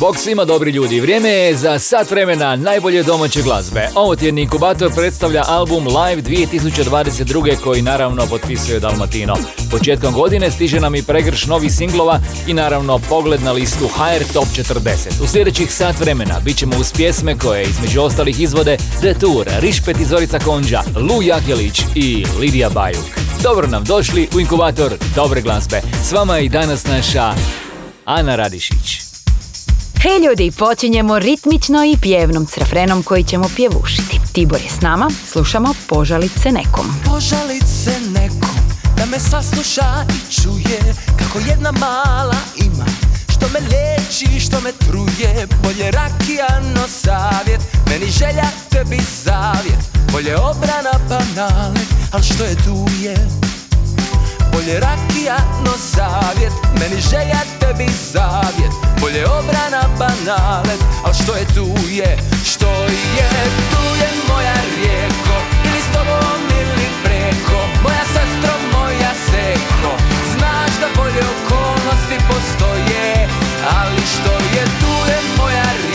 Bog svima dobri ljudi, vrijeme je za sat vremena najbolje domaće glazbe. Ovo tjedni inkubator predstavlja album Live 2022. koji naravno potpisuje Dalmatino. Početkom godine stiže nam i pregrš novi singlova i naravno pogled na listu HR Top 40. U sljedećih sat vremena bit ćemo uz pjesme koje između ostalih izvode The Tour, Rišpet i Zorica Konđa, Lu Jakelić i Lidija Bajuk. Dobro nam došli u inkubator dobre glazbe. S vama je i danas naša Ana Radišić. Hej ljudi, počinjemo ritmično i pjevnom s koji ćemo pjevušiti. Tibor je s nama, slušamo Požalit se nekom. Požalit se nekom, da me sasluša i čuje Kako jedna mala ima, što me liječi, što me truje Bolje rakija, no savjet, meni želja, tebi zavjet Bolje obrana, pa nalet, al što je tu je Bolje rakija, no savjet. Meni želja, tebi zavjet. Bolje obrana, pa nalet Al što je tu je, što je? Tu je moja rijeko. Ili s tobom ili preko. Moja sestro, moja seko. Znaš da bolje okolnosti postoje. Ali što je? Tu je moja rijeko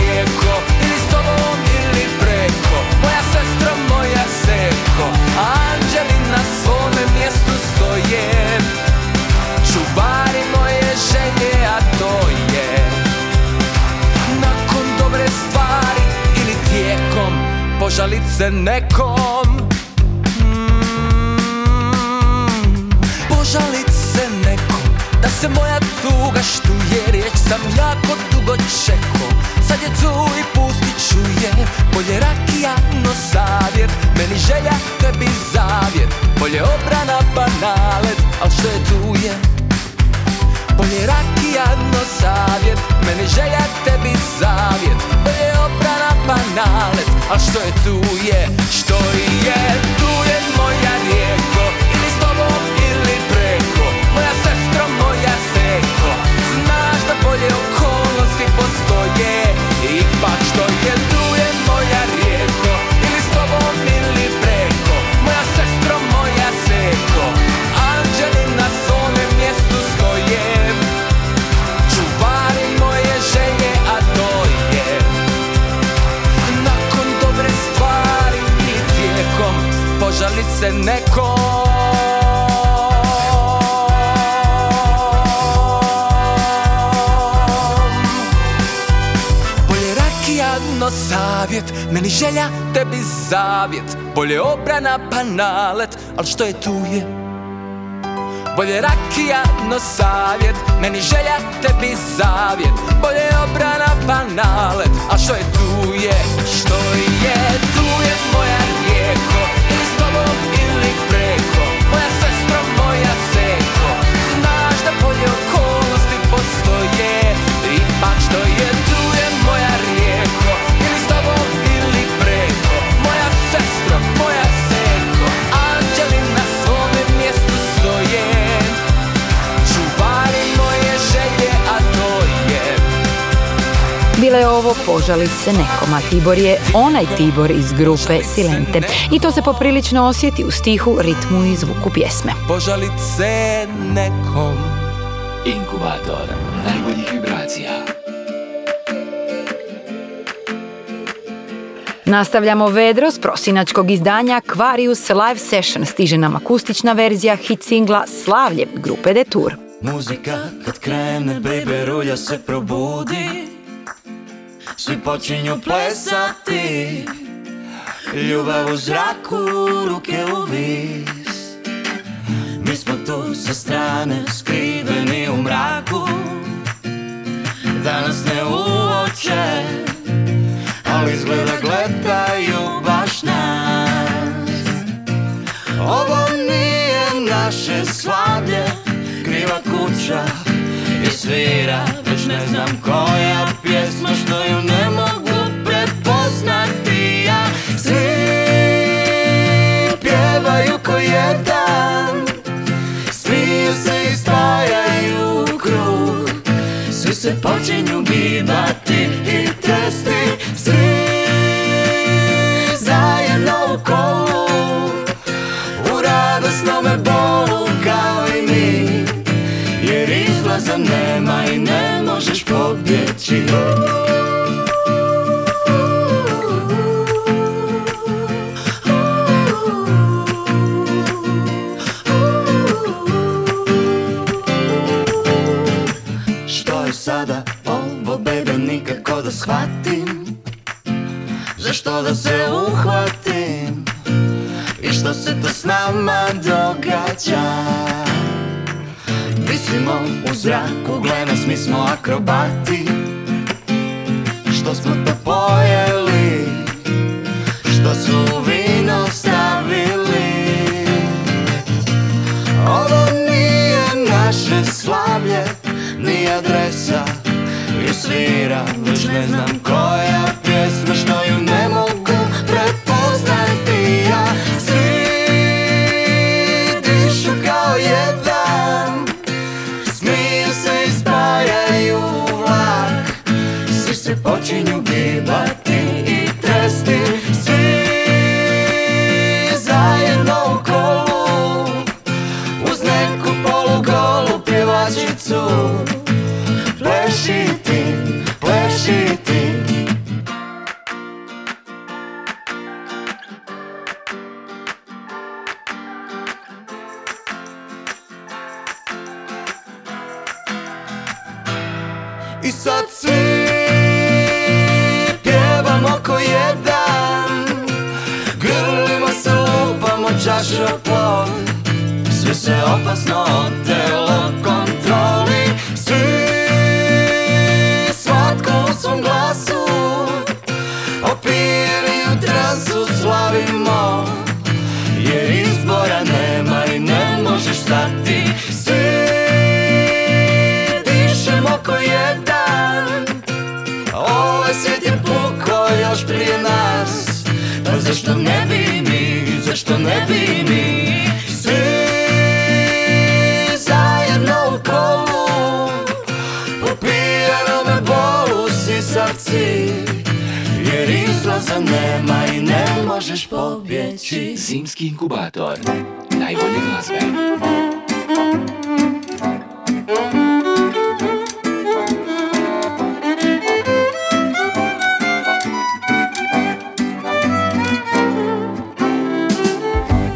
se nekom. Mm, Požalit se nekom Da se moja tuga štuje Riječ sam jako dugo čekao. Sad je tu i pustit ću je Bolje rakija, no savjet. Meni želja, tebi zavjet Bolje obrana, pa nalet Al što je tu je? Bolje rakija, no savjet. Meni želja, tebi zavjet Bolje obrana, pa nalet Al što je tu je, što je Tu je moja rijeko se nekom Bolje rakija, no savjet Meni želja, tebi zavjet. Bolje obrana, pa nalet Al što je tu je? Bolje rakija, no savjet Meni želja, tebi zavjet. Bolje obrana, pa nalet A što je tu je, što je Tu je moja se nekom, a Tibor je onaj Tibor iz grupe Silente. I to se poprilično osjeti u stihu, ritmu i zvuku pjesme. Požalit se nekom Inkubator najboljih vibracija. Nastavljamo vedro s prosinačkog izdanja Aquarius Live Session. Stiže nam akustična verzija hit singla Slavlje grupe Detour. Muzika kad krene, baby, rulja se probudi Svi počinju plesati. Ljubav u zraku, ruke u vis. Mi smo tu sa strane, skriveni u mraku. Da nas ne uoče Ali izgleda gledaju baš nas. Ovo nije naše slavlje Kriva kuća svira Već ne znam koja pjesma što ju ne mogu prepoznati ja. Svi pjevaju ko jedan Smiju se i spajaju u krug. Svi se počinju gibati i tresti. Svi nema i ne možeš pobjeći. Što je sada ovo bebe nikako da shvatim? Zašto da se uhvatim? I što se to s nama događa Visimo u zraku, gle mi smo akrobati. Što smo to pojeli? Što su vino stavili? Ovo nije naše slavlje Ni adresa I svira Već ne znam ne možeš stati. Svi dišemo ko jedan. Ovaj svijet je puko još prije nas. Pa zašto ne bi mi, zašto ne bi mi? Svi zajedno u kolu U pijanome bolu sisavci Jer izlaza nema i ne možeš pobjeći. Zimski inkubator. Najbolje glazbe.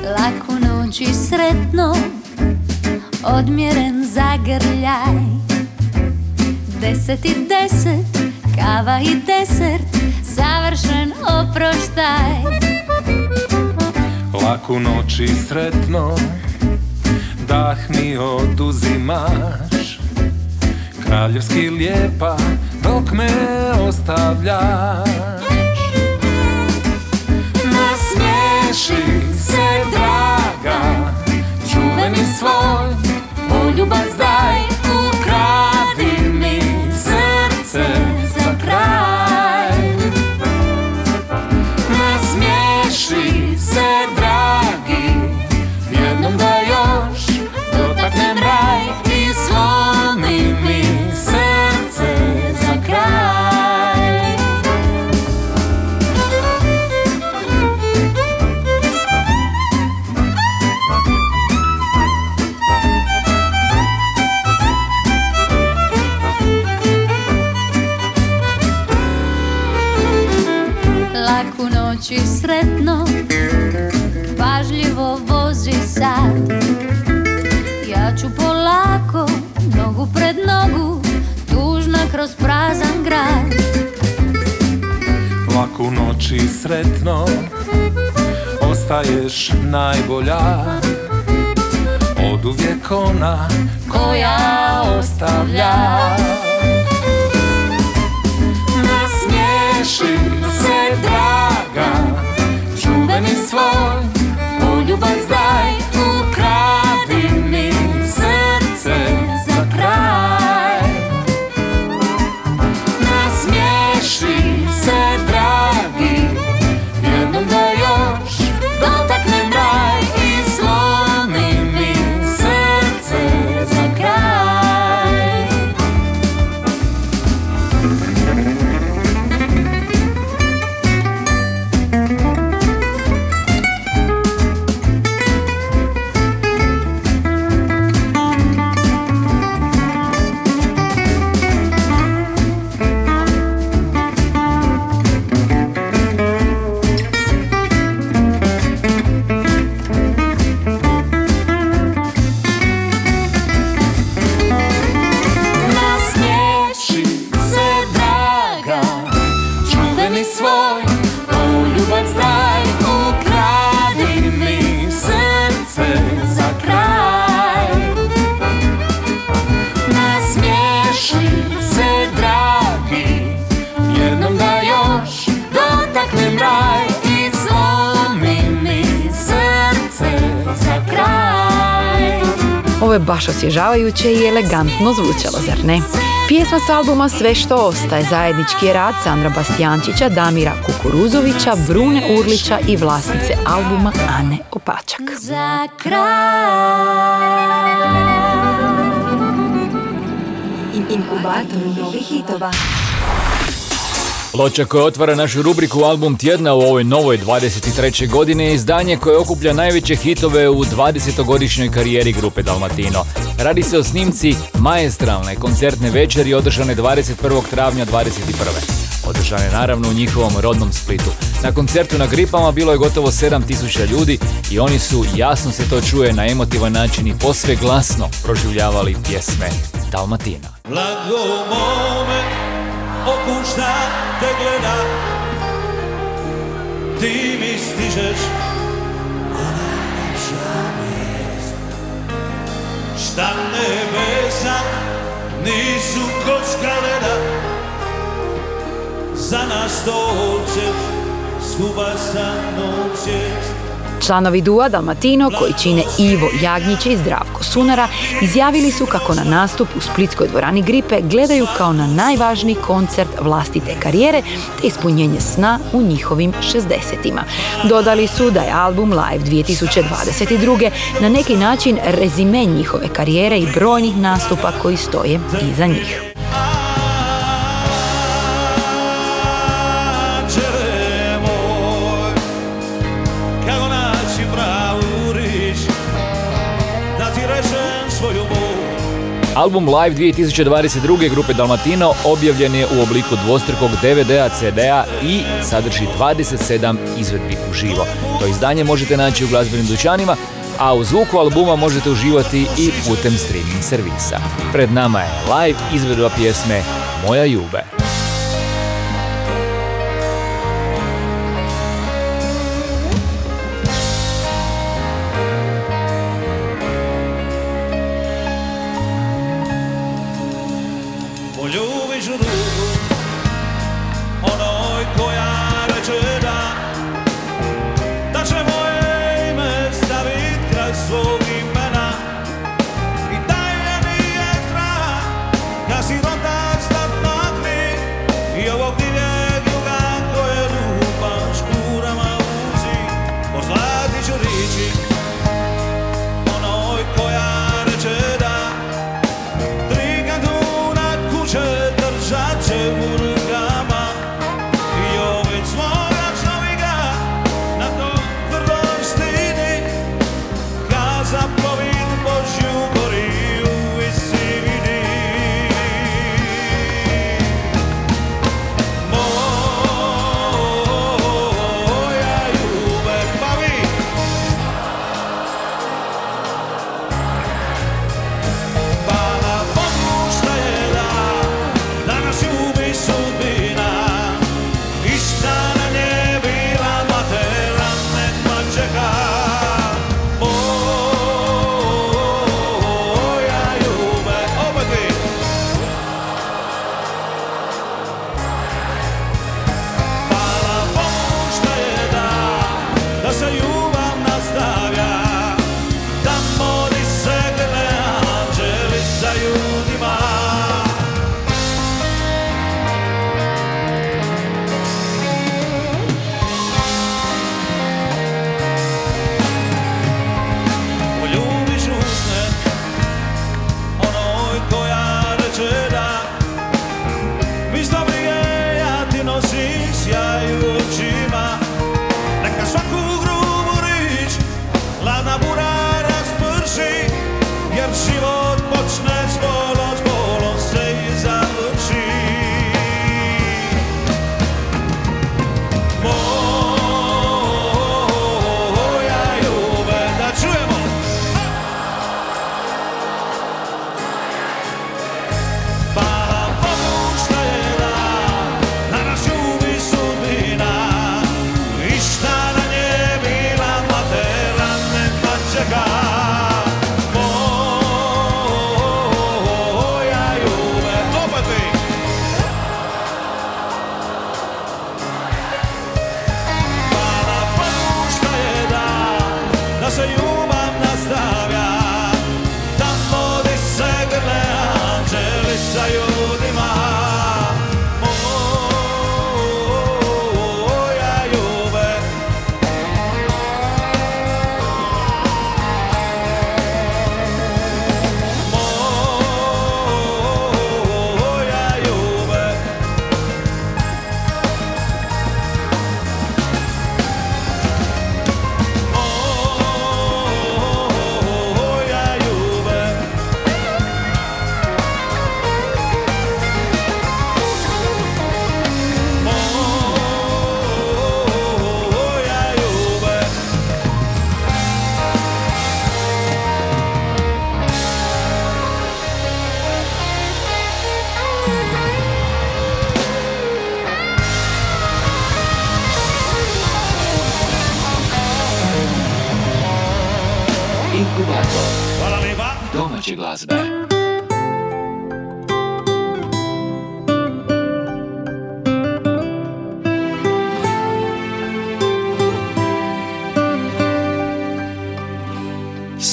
Laku noć i sretno Odmjeren zagrljaj Deset i deset Kava i desert Savršen oproštaj Laku noć i sretno Dah mi oduzimaš. Kraljevski lijepa Dok me ostavljaš. Nasmiješi se draga Čuveni svoj Poljubac daj Ukradi mi srce za kraj Laku noć i sretno Pažljivo vozi sad. Ja ću polako Nogu pred nogu Tužna kroz prazan grad. Laku noć i sretno Ostaješ najbolja. Od uvijek ona koja ostavlja Čuveni svoj Poljubac daj Ovo je baš osvježavajuće i elegantno zvučalo, zar ne? Pjesma s albuma Sve što ostaje zajednički je rad Sandra Bastijančića, Damira Kukuruzovića, Brune Urlića i vlasnice albuma Ane Opačak. Za kraj Inkubator novih hitova. Ploča koja otvara našu rubriku Album tjedna u ovoj novoj 23. godini je izdanje koje okuplja najveće hitove u 20-godišnjoj karijeri grupe Dalmatino. Radi se o snimci maestralne koncertne večeri održane 21. travnja 21. Održane naravno u njihovom rodnom Splitu. Na koncertu na Gripama bilo je gotovo 7000 ljudi i oni su, jasno se to čuje, na emotivan način i posve glasno proživljavali pjesme Dalmatina. Blago mome okušta te gleda Ti mi stižeš. Ona najljepša vijest. Šta nebesa nisu kocka leda Za nas to hoćeš Skupa sa noćeš Članovi Dua Dalmatino, koji čine Ivo Jagnjić i Zdravko Sunara, izjavili su kako na nastup u Splitskoj dvorani Gripe gledaju kao na najvažniji koncert vlastite karijere te ispunjenje sna u njihovim 60-ima. Dodali su da je album Live 2022. na neki način rezime njihove karijere i brojnih nastupa koji stoje iza njih. Album Live 2022. grupe Dalmatino objavljen je u obliku dvostrukog DVD-a, CD-a i sadrži 27 izvedbi uživo. To izdanje možete naći u glazbenim dućanima, a u zvuku albuma možete uživati i putem streaming servisa. Pred nama je live izvedba pjesme Moja Jube.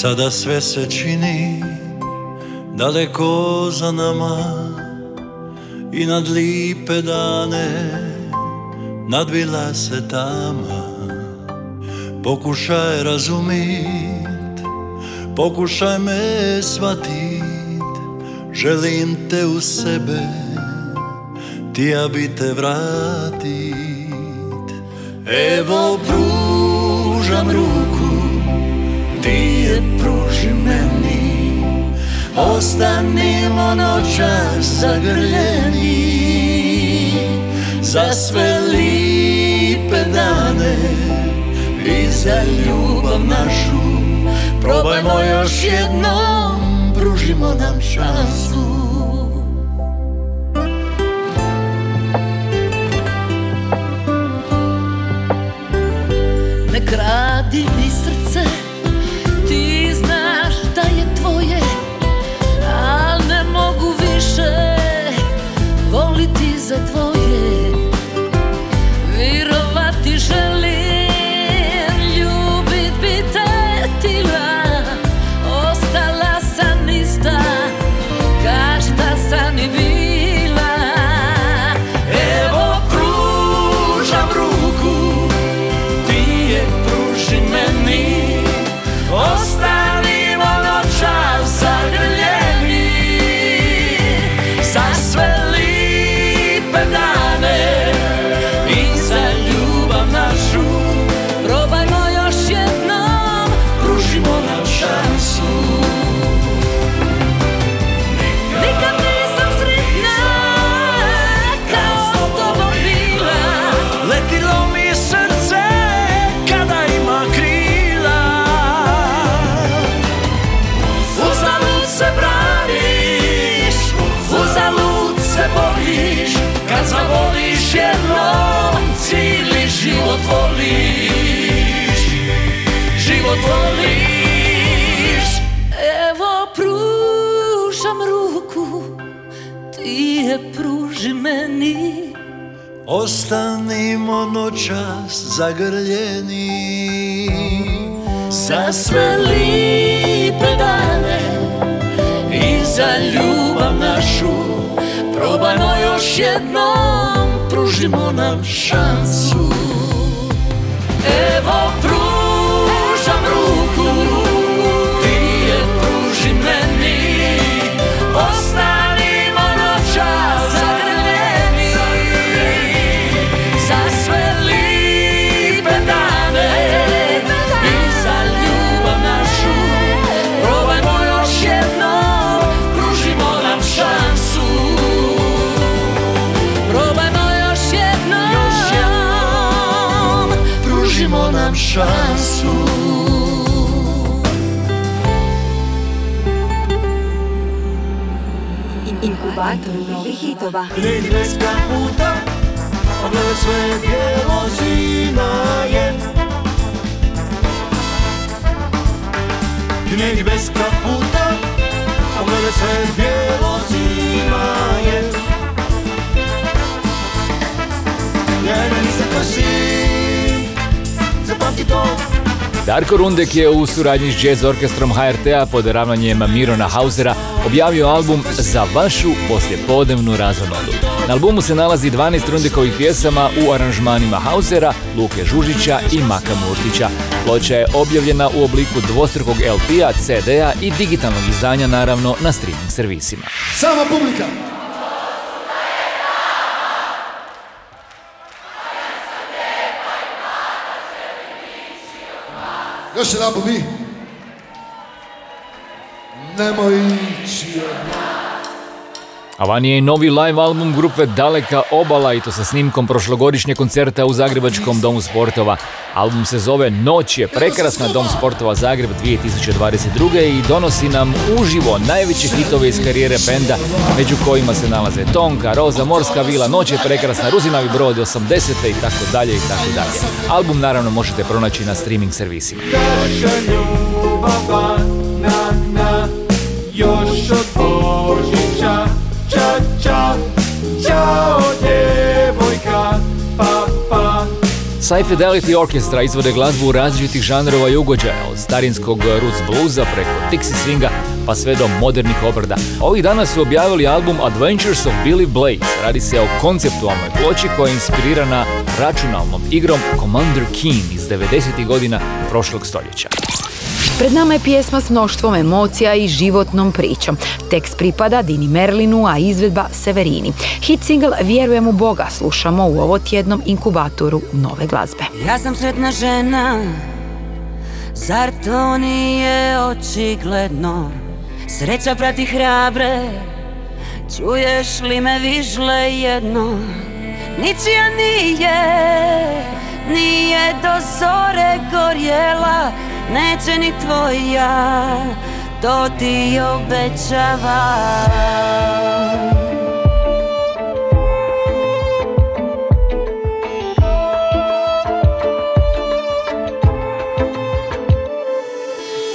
Sada sve se čini daleko za nama I nad lipe dane nadvila se tama. Pokušaj razumit, pokušaj me shvatit Želim te u sebe, ti ja bi te vratit. Evo pružam ruku Ostanimo noćas zagrljeni Za sve lipe dane I za ljubav našu. Probajmo još jednom Pružimo nam šansu. Ne kradi Ostanimo noćas zagrljeni. Za sve lipe dane I za ljubav našu Probajmo još jednom Pružimo nam šansu. Evo pružam šansu Inkubator novih hitova. Nedeljska puta Pogledaj sve bijelo zima je. Knjegi bez kaputa Pogledaj sve bijelo zima je. Ja nisam ko si Zapamti to Darko Rundek je u suradnji s jazz orkestrom HRT-a pod ravnanjem Mirona Hausera objavio album Za vašu poslijepodnevnu razonodu. Na albumu se nalazi 12 Rundekovih pjesama u aranžmanima Hausera, Luke Žužića i Maka Murtića. Ploča je objavljena u obliku dvostrukog LP-a, CD-a i digitalnog izdanja naravno na streaming servisima. Sama publika. Još jedan vi. Nemoj ići A van je i novi live album grupe Daleka obala i to sa snimkom prošlogodišnje koncerta u Zagrebačkom domu sportova. Album se zove Noć je prekrasna Dom sportova Zagreb 2022. i donosi nam uživo najveće hitove iz karijere benda, među kojima se nalaze Tonka, Roza, Morska vila, Noć je prekrasna, Ruzinavi brod 80. i tako dalje i tako dalje. Album naravno možete pronaći na streaming servisima. Još od Ča, ča, čao djevojka, pa, pa Sci Fidelity Orchestra izvode glazbu različitih žanrova i ugođaja, od starinskog roots bluza preko Dixie swinga pa sve do modernih obrada. Ovih dana su objavili album Adventures of Billy Blaze. Radi se o konceptualnoj ploči koja je inspirirana računalnom igrom Commander Keen iz 90. godina prošlog stoljeća. Pred nama je pjesma s mnoštvom emocija i životnom pričom. Tekst pripada Dini Merlinu, a izvedba Severini. Hit single Vjerujem u Boga slušamo u ovo tjednom inkubatoru nove glazbe. Ja sam sretna žena Zar to nije očigledno Sreća prati hrabre Čuješ li me vižle jedno Ničija nije Nije do zore gorjela Neće ni tvoja To ti obećavam.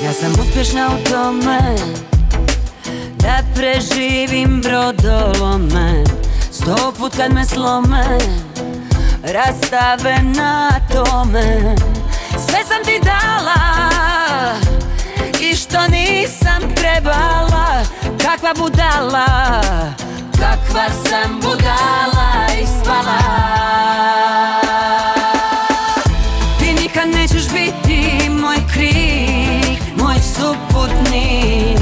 Ja sam uspješna u tome Da preživim brodolome. Sto put kad me slome Rastave na tome Sve sam ti dala I što nisam trebala Kakva budala Kakva sam budala ispala Ti nikad nećeš biti moj krik Moj suputnik.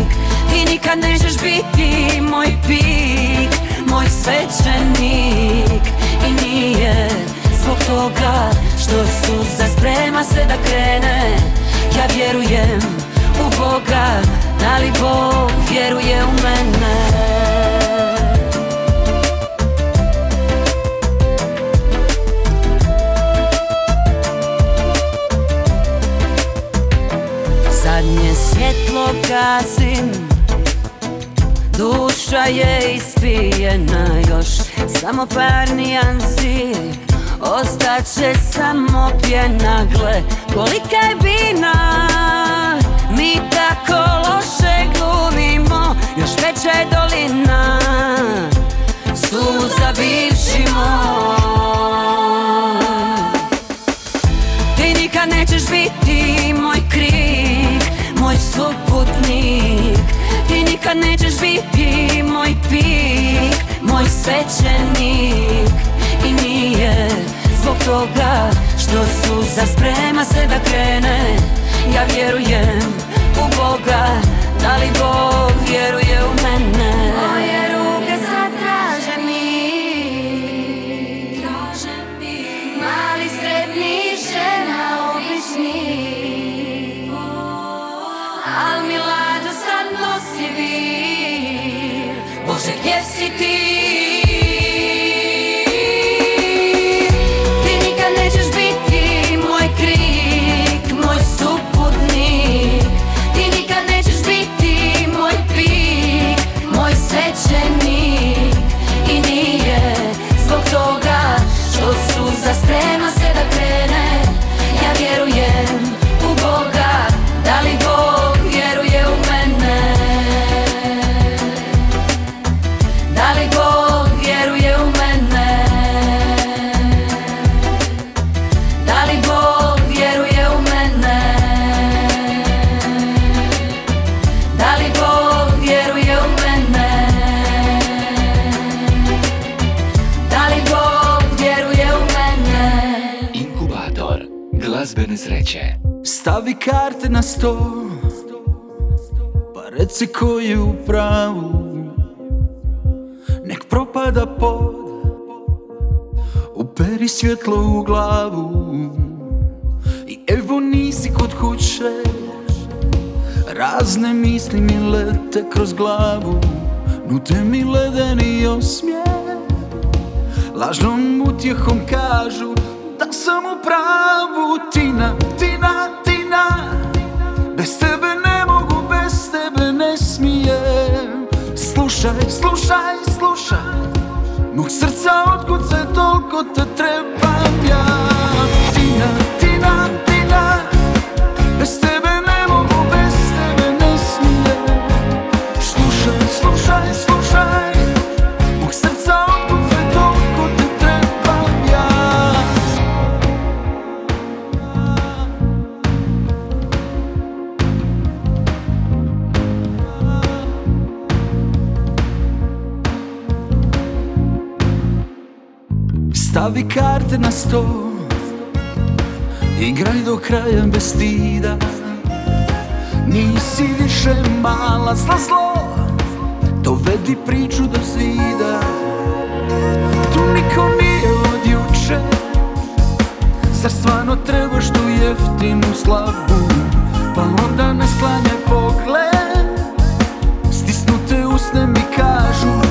Ti nikad nećeš biti moj pik Moj svećenik. I nije zbog toga Što suza sprema se da krene. Ja vjerujem u Boga Da li Bog vjeruje u mene? Zadnje svjetlo gasim Duša je ispijena još Samo par nijansi Ostaće samo pjena Gle, kolika je bina Mi tako loše glumimo Još veća je dolina. Suza bivši moj Ti nikad nećeš biti moj krik Moj suputnik. Ti nikad nećeš biti moj pik Moj svećenik I nije zbog toga Što suza sprema se da krene. Ja vjerujem u Boga Da li Bog vjeruje u mene na sto. Pa reci ko je u pravu. Nek propada pod. Uperi svjetlo u glavu. I evo nisi kod kuće. Razne misli mi lete kroz glavu. Nute mi ledeni osmijeh. Lažnom utjehom kažu Da sam u pravu. Tina, Tina, Tina Bez tebe ne mogu, bez tebe ne smijem. Slušaj, slušaj, slušaj. Mog srca otkud se toliko te trebam ja Stavi karte na sto. Igraj do kraja bez stida. Nisi više mala zla zlo. Dovedi priču do zida. Tu niko nije od juče. Zar stvarno trebaš tu jeftinu slabu? Pa onda ne sklanjaj pogled. Stisnute usne mi kažu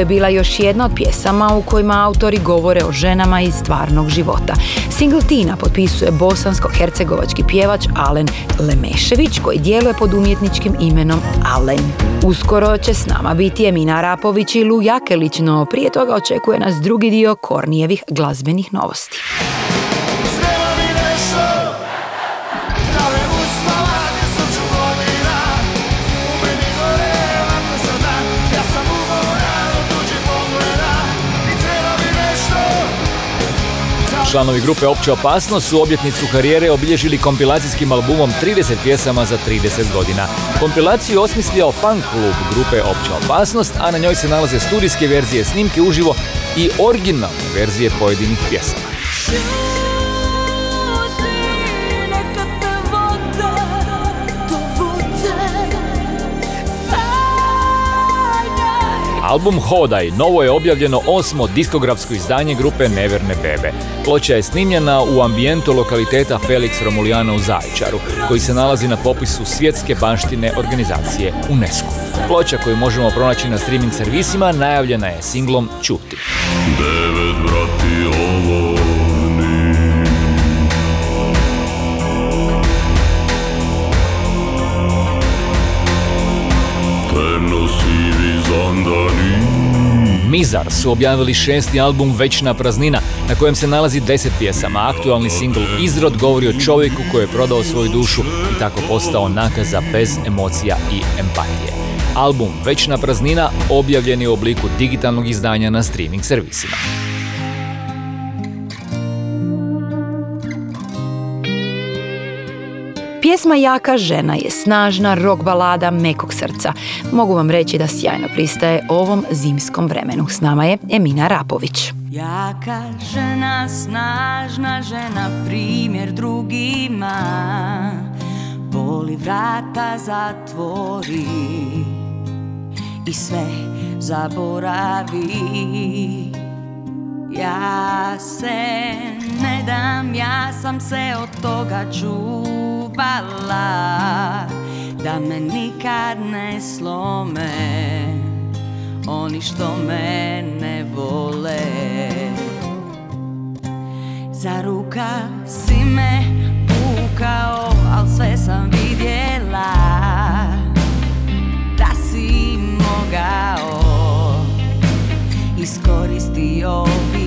je bila još jedna od pjesama u kojima autori govore o ženama iz stvarnog života. Single Tina potpisuje bosansko-hercegovački pjevač Alen Lemešević koji djeluje pod umjetničkim imenom Alen. Uskoro će s nama biti Emina Rapović i Lu Jakelić, no prije toga očekuje nas drugi dio Kornijevih glazbenih novosti. Članovi grupe Opća opasnost su obljetnicu karijere obilježili kompilacijskim albumom 30 pjesama za 30 godina. Kompilaciju osmislio fan klub grupe Opća opasnost, a na njoj se nalaze studijske verzije snimke uživo i originalne verzije pojedinih pjesama. Album Hodaj novo je objavljeno osmo diskografsko izdanje grupe Neverne Bebe. Ploča je snimljena u ambijentu lokaliteta Felix Romulijana u Zaječaru, koji se nalazi na popisu svjetske baštine organizacije UNESCO. Ploča koju možemo pronaći na streaming servisima najavljena je singlom Čuti. Devet brati Mizar su objavili šesti album Večna praznina, na kojem se nalazi deset pjesama. Aktualni singl Izrod govori o čovjeku koji je prodao svoju dušu i tako postao nakaza bez emocija i empatije. Album Večna praznina objavljen je u obliku digitalnog izdanja na streaming servisima. Pjesma Jaka žena je snažna rock balada mekog srca. Mogu vam reći da sjajno pristaje ovom zimskom vremenu. S nama je Emina Rapović. Jaka žena, snažna žena, primjer drugima Boli vrata zatvori i sve zaboravi Ja se ne dam, ja sam se od toga čuvala Da me nikad ne slome. Oni što me ne vole. Za ruka si me vukao, al sve sam vidjela Da si mogao. Iskoristio bi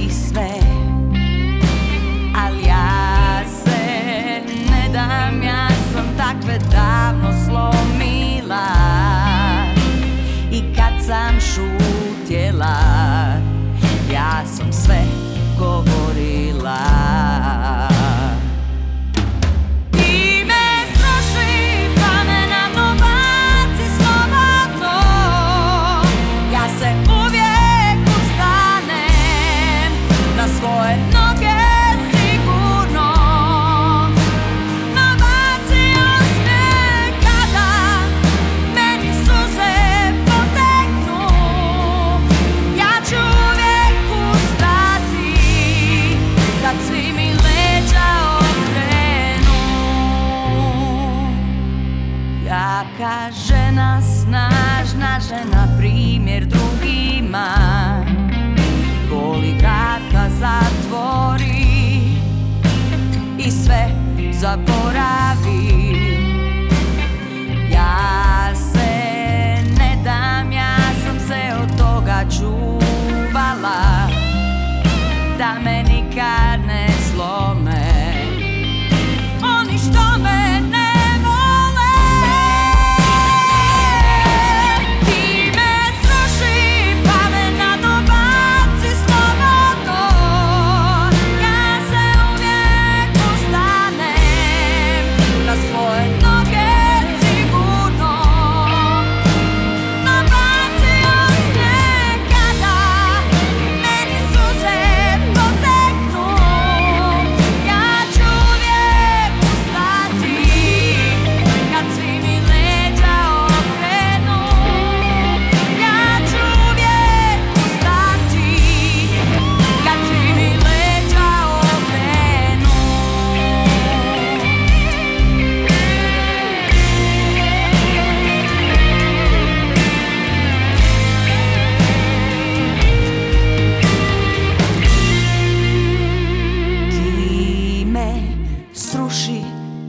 sruši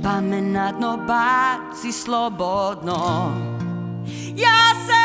pa me na dno baci slobodno. Ja se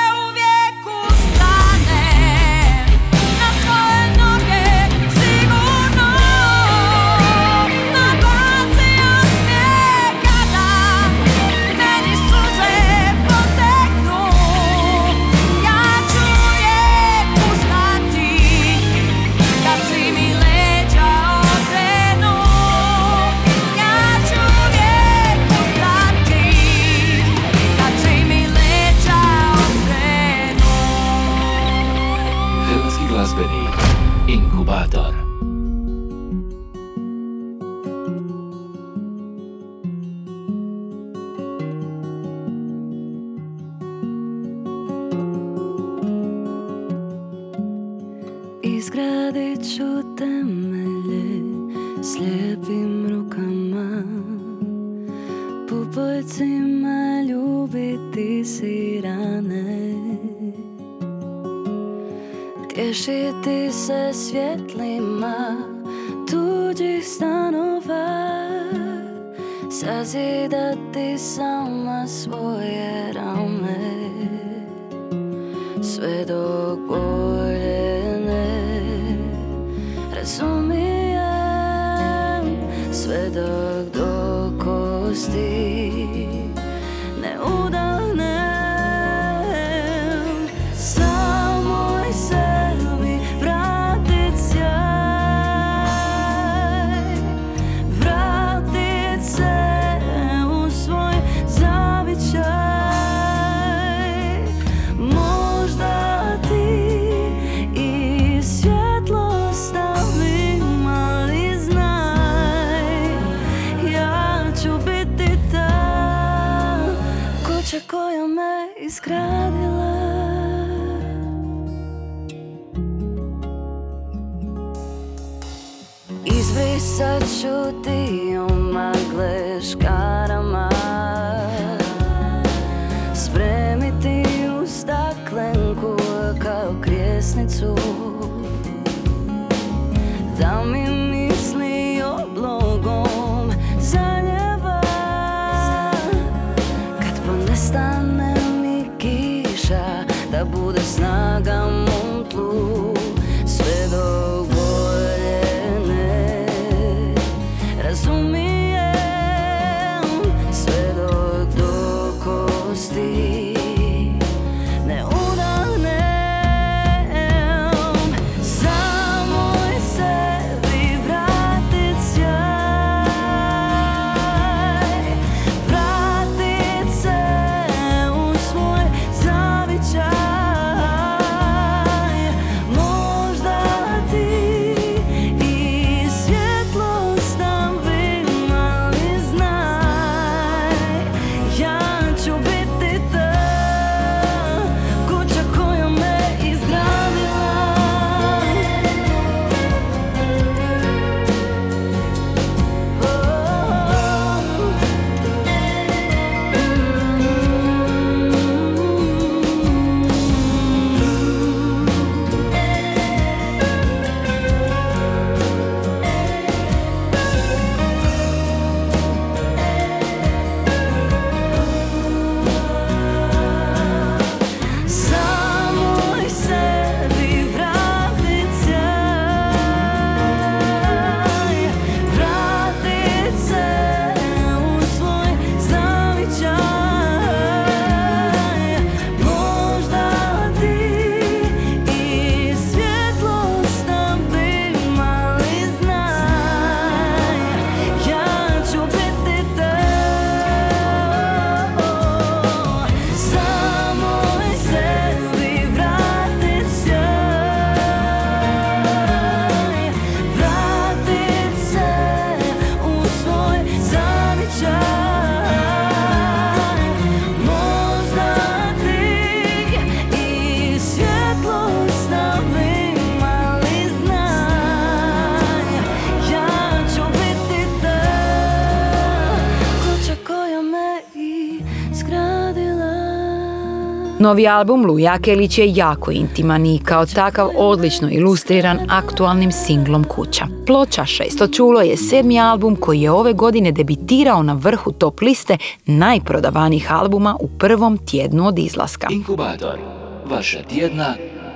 Novi album Luja Kelić je jako intiman i kao takav odlično ilustriran aktualnim singlom Kuća. Ploča Šesto čulo je sedmi album koji je ove godine debitirao na vrhu top liste najprodavanijih albuma u prvom tjednu od izlaska. Inkubator, vaša tjedna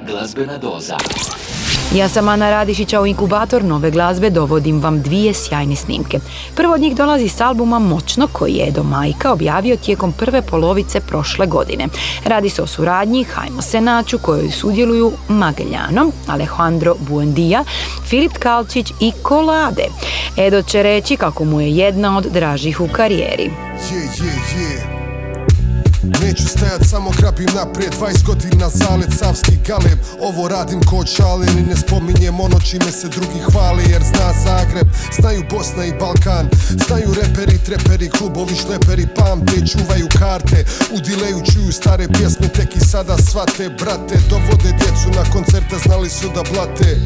glazbena doza. Ja sam Ana Radišića u inkubator nove glazbe dovodim vam dvije sjajne snimke. Prvo od njih dolazi s albuma Moćno koji je Edo Majka objavio tijekom prve polovice prošle godine. Radi se o suradnji Hajmo se naću kojoj sudjeluju Mageljano, Alejandro Buendija, Filip Kalčić i Kolade. Edo će reći kako mu je jedna od dražih u karijeri. Je, je, je Neću stajat, samo grabim naprijed. 20 godina zalet, savski galeb. Ovo radim ko čalen i ne spominjem ono čime se drugi hvale Jer zna Zagreb, znaju Bosna i Balkan. Znaju reperi, treperi, klubovi, šleperi Pamte, čuvaju karte. U dileju čuju stare pjesme Tek i sada svate, brate. Dovode djecu na koncerte, znali su da blate.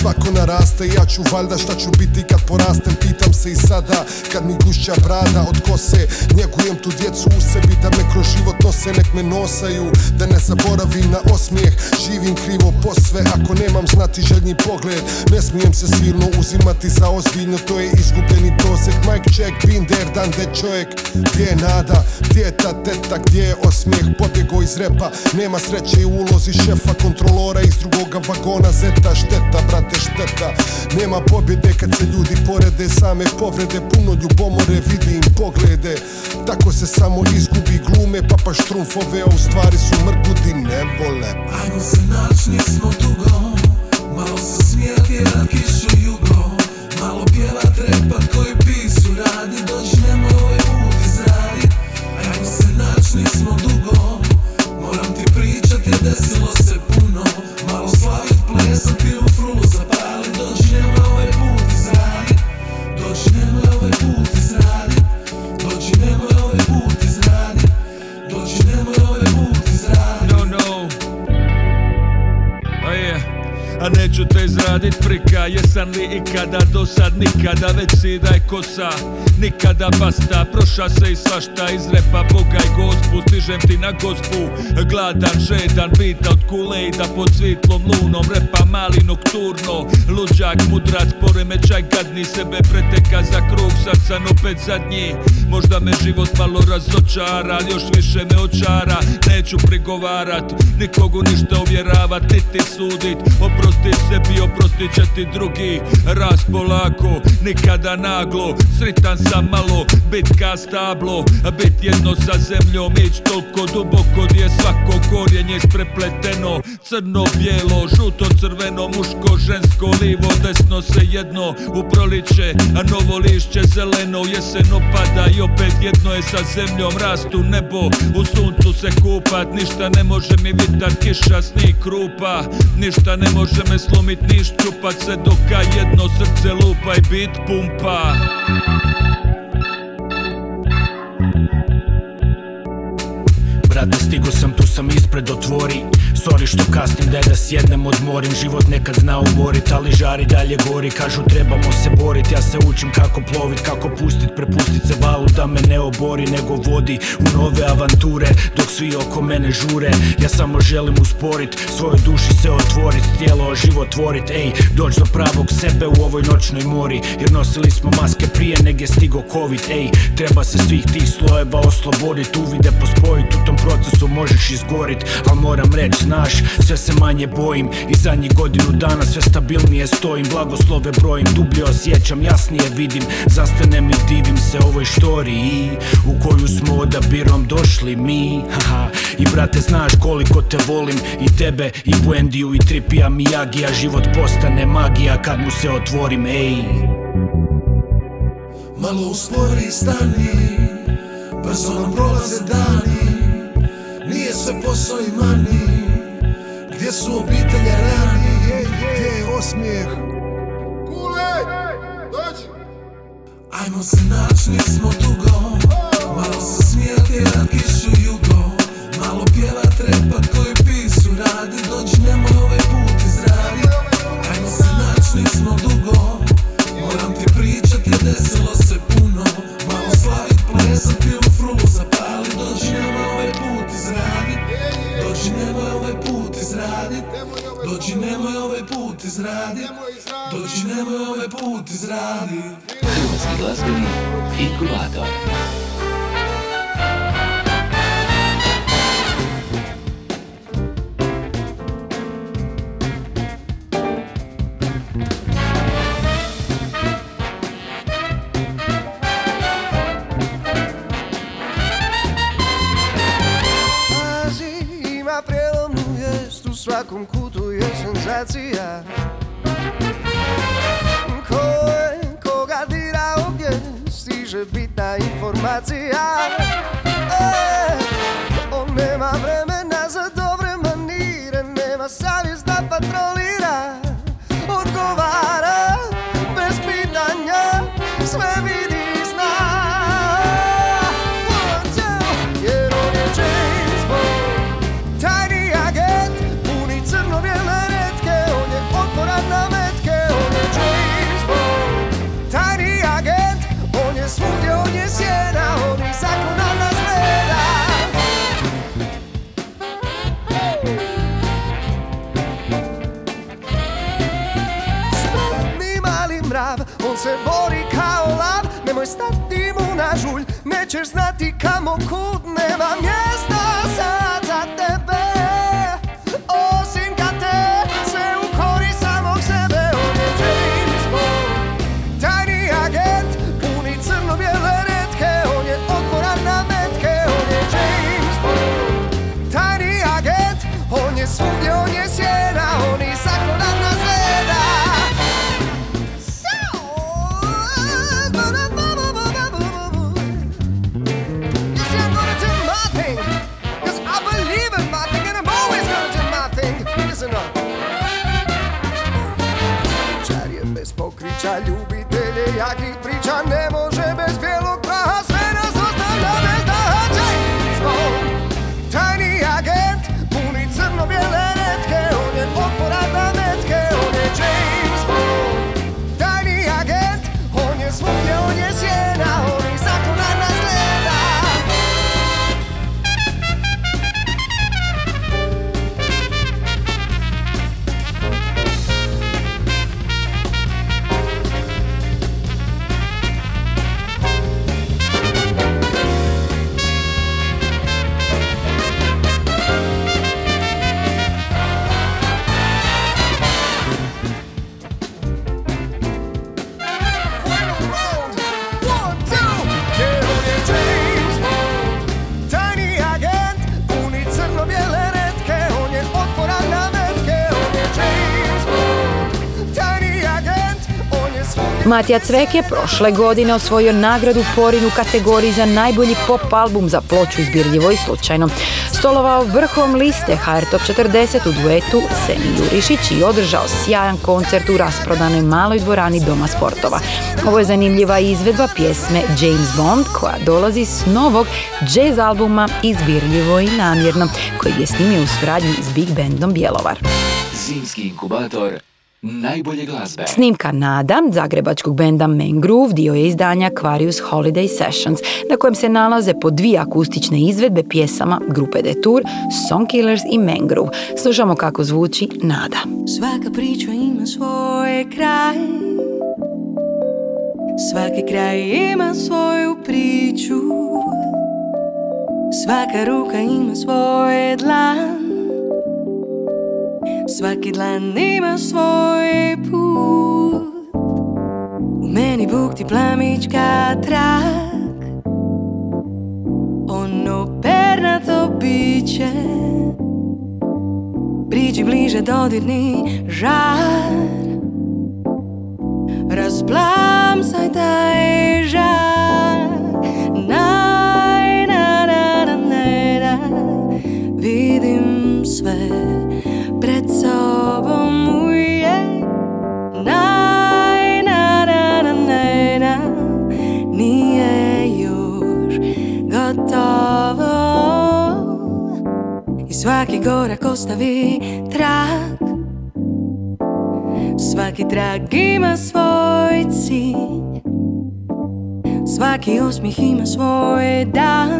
Svako naraste, ja ću valjda šta ću biti kad porastem. Pitam se i sada, kad mi gušća brada od kose. Njegujem tu djecu u sebi da me kroz život nose, nek me nosaju Da ne zaboravim na osmijeh, živim krivo posve Ako nemam znati željni pogled. Ne smijem se silno uzimati za ozbiljno To je izgubljeni prosjek Mike check, been there, done that čovjek Gdje je nada, gdje je ta teta, gdje je osmijeh? Pobjego iz repa, nema sreće u ulozi šefa Kontrolora iz drugoga vagona. Zeta, šteta, brate, šteta. Nema pobjede kad se ljudi porede Same povrede, puno ljubomore Vidim poglede, tako se samo izgubi glume Papa štrumfove, a u stvari su mrgudi ne vole. Ajmo se naći, nismo dugo. Malo se smijati, jedat kišu jugo. Malo pjevat, repat koji pisu radi Dođi nemoj ovaj put Ajmo se naći, nismo dugo. Moram ti pričat jer desilo se a neću te izradit prika Jesam li ikada do sad nikada Već si da je kosa Nikada basta. Proša se i svašta iz repa Boga i gospu Stižem ti na gospu. Gladan, žedan Bita od kule i da pod svitlom lunom Repa mali nokturno. Luđak, mudrac, poremećaj Gadni sebe preteka za krug Sad sam opet zadnji. Možda me život malo razočara Ali još više me očara. Neću prigovarat Nikogu ništa uvjeravat Niti sudit Oprosti sebi, oprostit će ti drugi. Raz polako, nikada naglo. Sritan sam malo, bitka stablo. Bit jedno sa zemljom, ić toliko duboko Gdje je svako korijenje isprepleteno. Crno, bijelo, žuto, crveno Muško, žensko, livo, desno se jedno. U proliče, a novo lišće zeleno. Jesen opada i opet jedno je sa zemljom. Rastu nebo, u suncu se kupat. Ništa ne može mi vitar, kiša, snik, krupa. Ništa ne može me slomit, niš čupat se Doka jedno srce lupa i bit pumpa Brate, stigo sam, tu sam ispred, otvori. Sorry što kasnim, daj da sjednem, odmorim. Život nekad zna umorit, ali žari dalje gori. Kažu trebamo se borit, ja se učim kako plovit Kako pustit, prepustit se valu da me ne obori Nego vodi u nove avanture Dok svi oko mene žure. Ja samo želim usporit, svojoj duši se otvorit Tijelo život tvorit, ej Doć do pravog sebe u ovoj noćnoj mori. Jer nosili smo maske prije nego je stigo covid, ej Treba se svih tih slojeva oslobodit Uvide pospojit, u tom procesu možeš izgorit Al moram reći, znaš, sve se manje bojim I zadnjih godinu dana sve stabilnije stojim Blagoslove brojim, dublje osjećam, jasnije vidim Zastanem i divim se ovoj štoriji U koju smo odabirom došli mi Haha, I brate znaš koliko te volim I tebe, i Buendiju, i Tripija, Miyagija Život postane magija kad mu se otvorim, ej. Malo uspori stani Brzo nam prolaze dani Sve posao i mani Gdje su obitelje rani? Gdje je osmijeh? Ajmo se naći, nismo dugo. Malo se smijati, jedat kišu jugo. Malo pjevat, repat koji pisu radi. Dođi, nemoj ovaj put izradit. Ajmo se naći, nismo dugo. Moram ti pričat jer desilo se puno nemoj ovaj put izradit. Dođi nemoj ovaj put izradit. Hrvatski glazbeni inkubator. Pazi, ima prijelomnu vijest U svakom kutu senzacija Ko je koga dirao gdje Stiže bitna informacija. E, On nema vremena stati mu na žulj, nećeš znati kamo kud Nema mjesta Matija Cvek je prošle godine osvojio nagradu Porin u kategoriji za najbolji pop album za ploču izbirljivo i slučajno. Stolovao vrhom liste HR Top 40 u duetu Seni Jurišić i održao sjajan koncert u rasprodanoj maloj dvorani Doma sportova. Ovo je zanimljiva izvedba pjesme James Bond koja dolazi s novog jazz albuma Izbirljivo i namjerno koji je snimio u suradnji s Big Bandom Bjelovar. Zimski inkubator najbolje glazbe. Snimka Nada, zagrebačkog benda Mangrove, dio je izdanja Aquarius Holiday Sessions, na kojem se nalaze po dvije akustične izvedbe pjesama grupe Detour, Songkillers i Mangrove. Slušamo kako zvuči Nada. Svaka priča ima svoj kraj Svaki kraj ima svoju priču Svaka ruka ima svoj dlan Svaki dlan ima svoj put. U meni bukti plamička trak. Ono pernato biće. Priđi bliže dodirni žar. Rasplamsaj taj žar. Naj, na, na, na, na, na. Vidim sve Svaki gorak ostavi trag. Svaki trag ima svoj cilj. Svaki osmih ima svoj dan.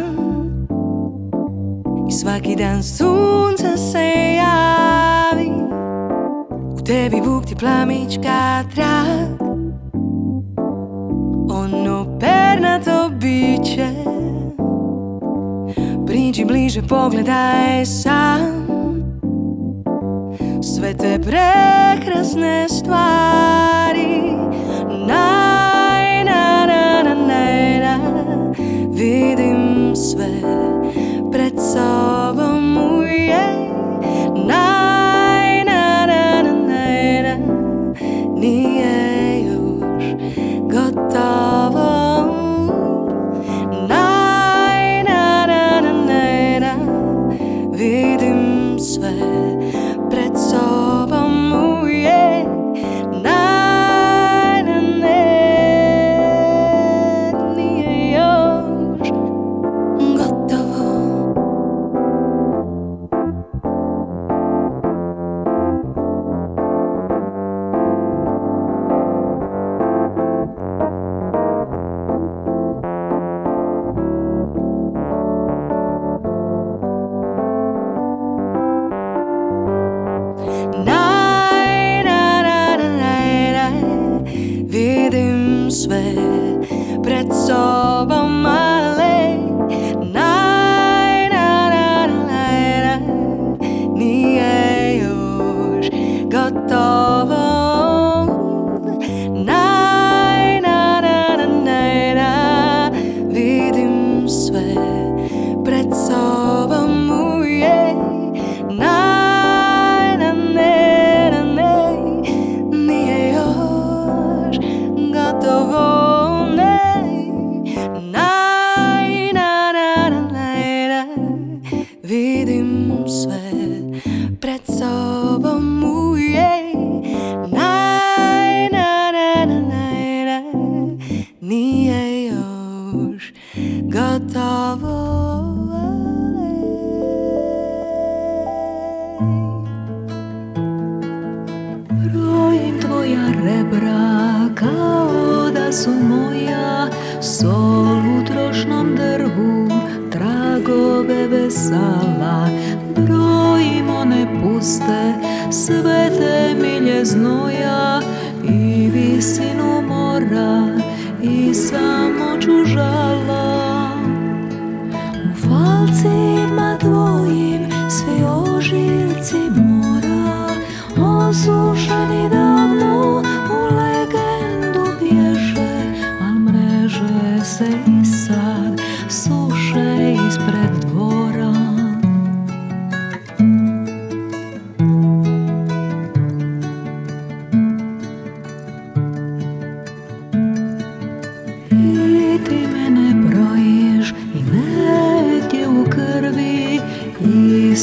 I svaki dan sunca se javi glavi. U tebi bukti plamička trag. Ono pernato biće. Priđi bliže, pogledaj sam. Sve te prekrasne stvari. Naj, na, na, na, na, na. Vidim sve pred sobom. sam sve pred sobom, ale naj, na, na, na, na, nije još gotovo.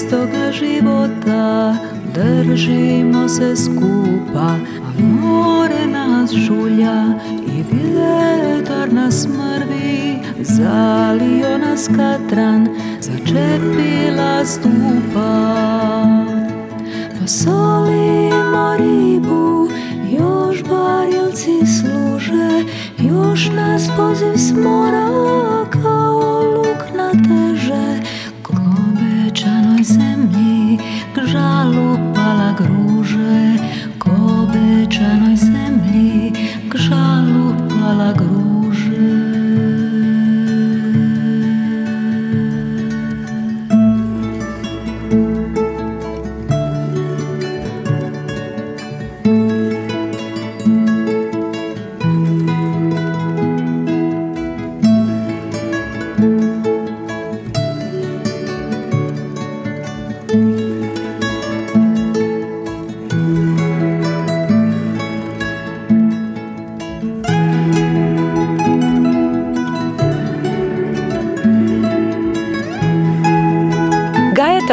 čistoga života. Držimo se skupa A more nas žulja I vjetar nas mrvi. Zalio nas katran Začepila stupa. Pa solimo ribu Još barilci služe Još nas poziv s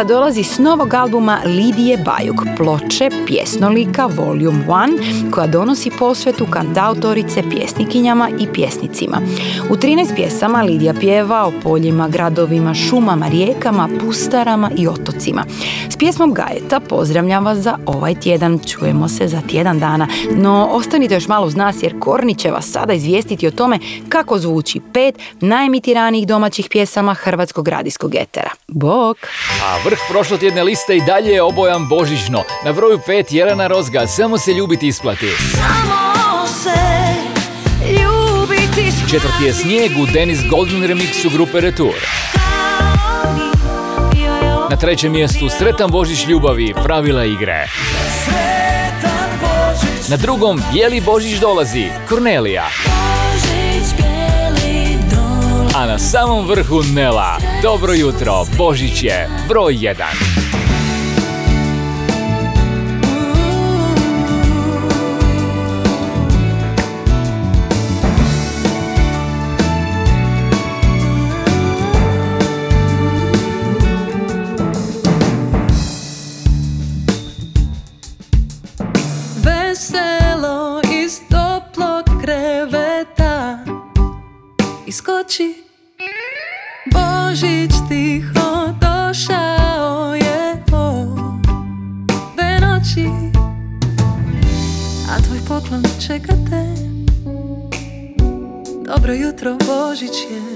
Dolazi s novog albuma Lidije Bajuk, ploče Pjesnolika Volume 1, koja donosi posvetu kantautorice pjesnikinjama i pjesnicima. U 13 pjesama Lidija pjeva o poljima, gradovima, šumama, rijekama, pustarama i otocima. S pjesmom Gajeta pozdravljam vas za ovaj tjedan, čujemo se za tjedan dana, no ostanite još malo uz nas jer Korni će vas sada izvijestiti o tome kako zvuči pet najemitiranijih domaćih pjesama hrvatskog radijskog etera. Bok! A vrh prošlotjedne liste i dalje je obojan božićno. Na broju pet Jelena Rozga, samo se ljubiti isplati. Samo se ljubiti Četvrti je snijeg u Denis Golden remixu grupe Retur. Na trećem mjestu Sretan Božić ljubavi, pravila igre. Na drugom Bijeli Božić dolazi, Kornelija na samom vrhu Nela. Dobro jutro, Božić je broj 1. Dobro jutro Božić je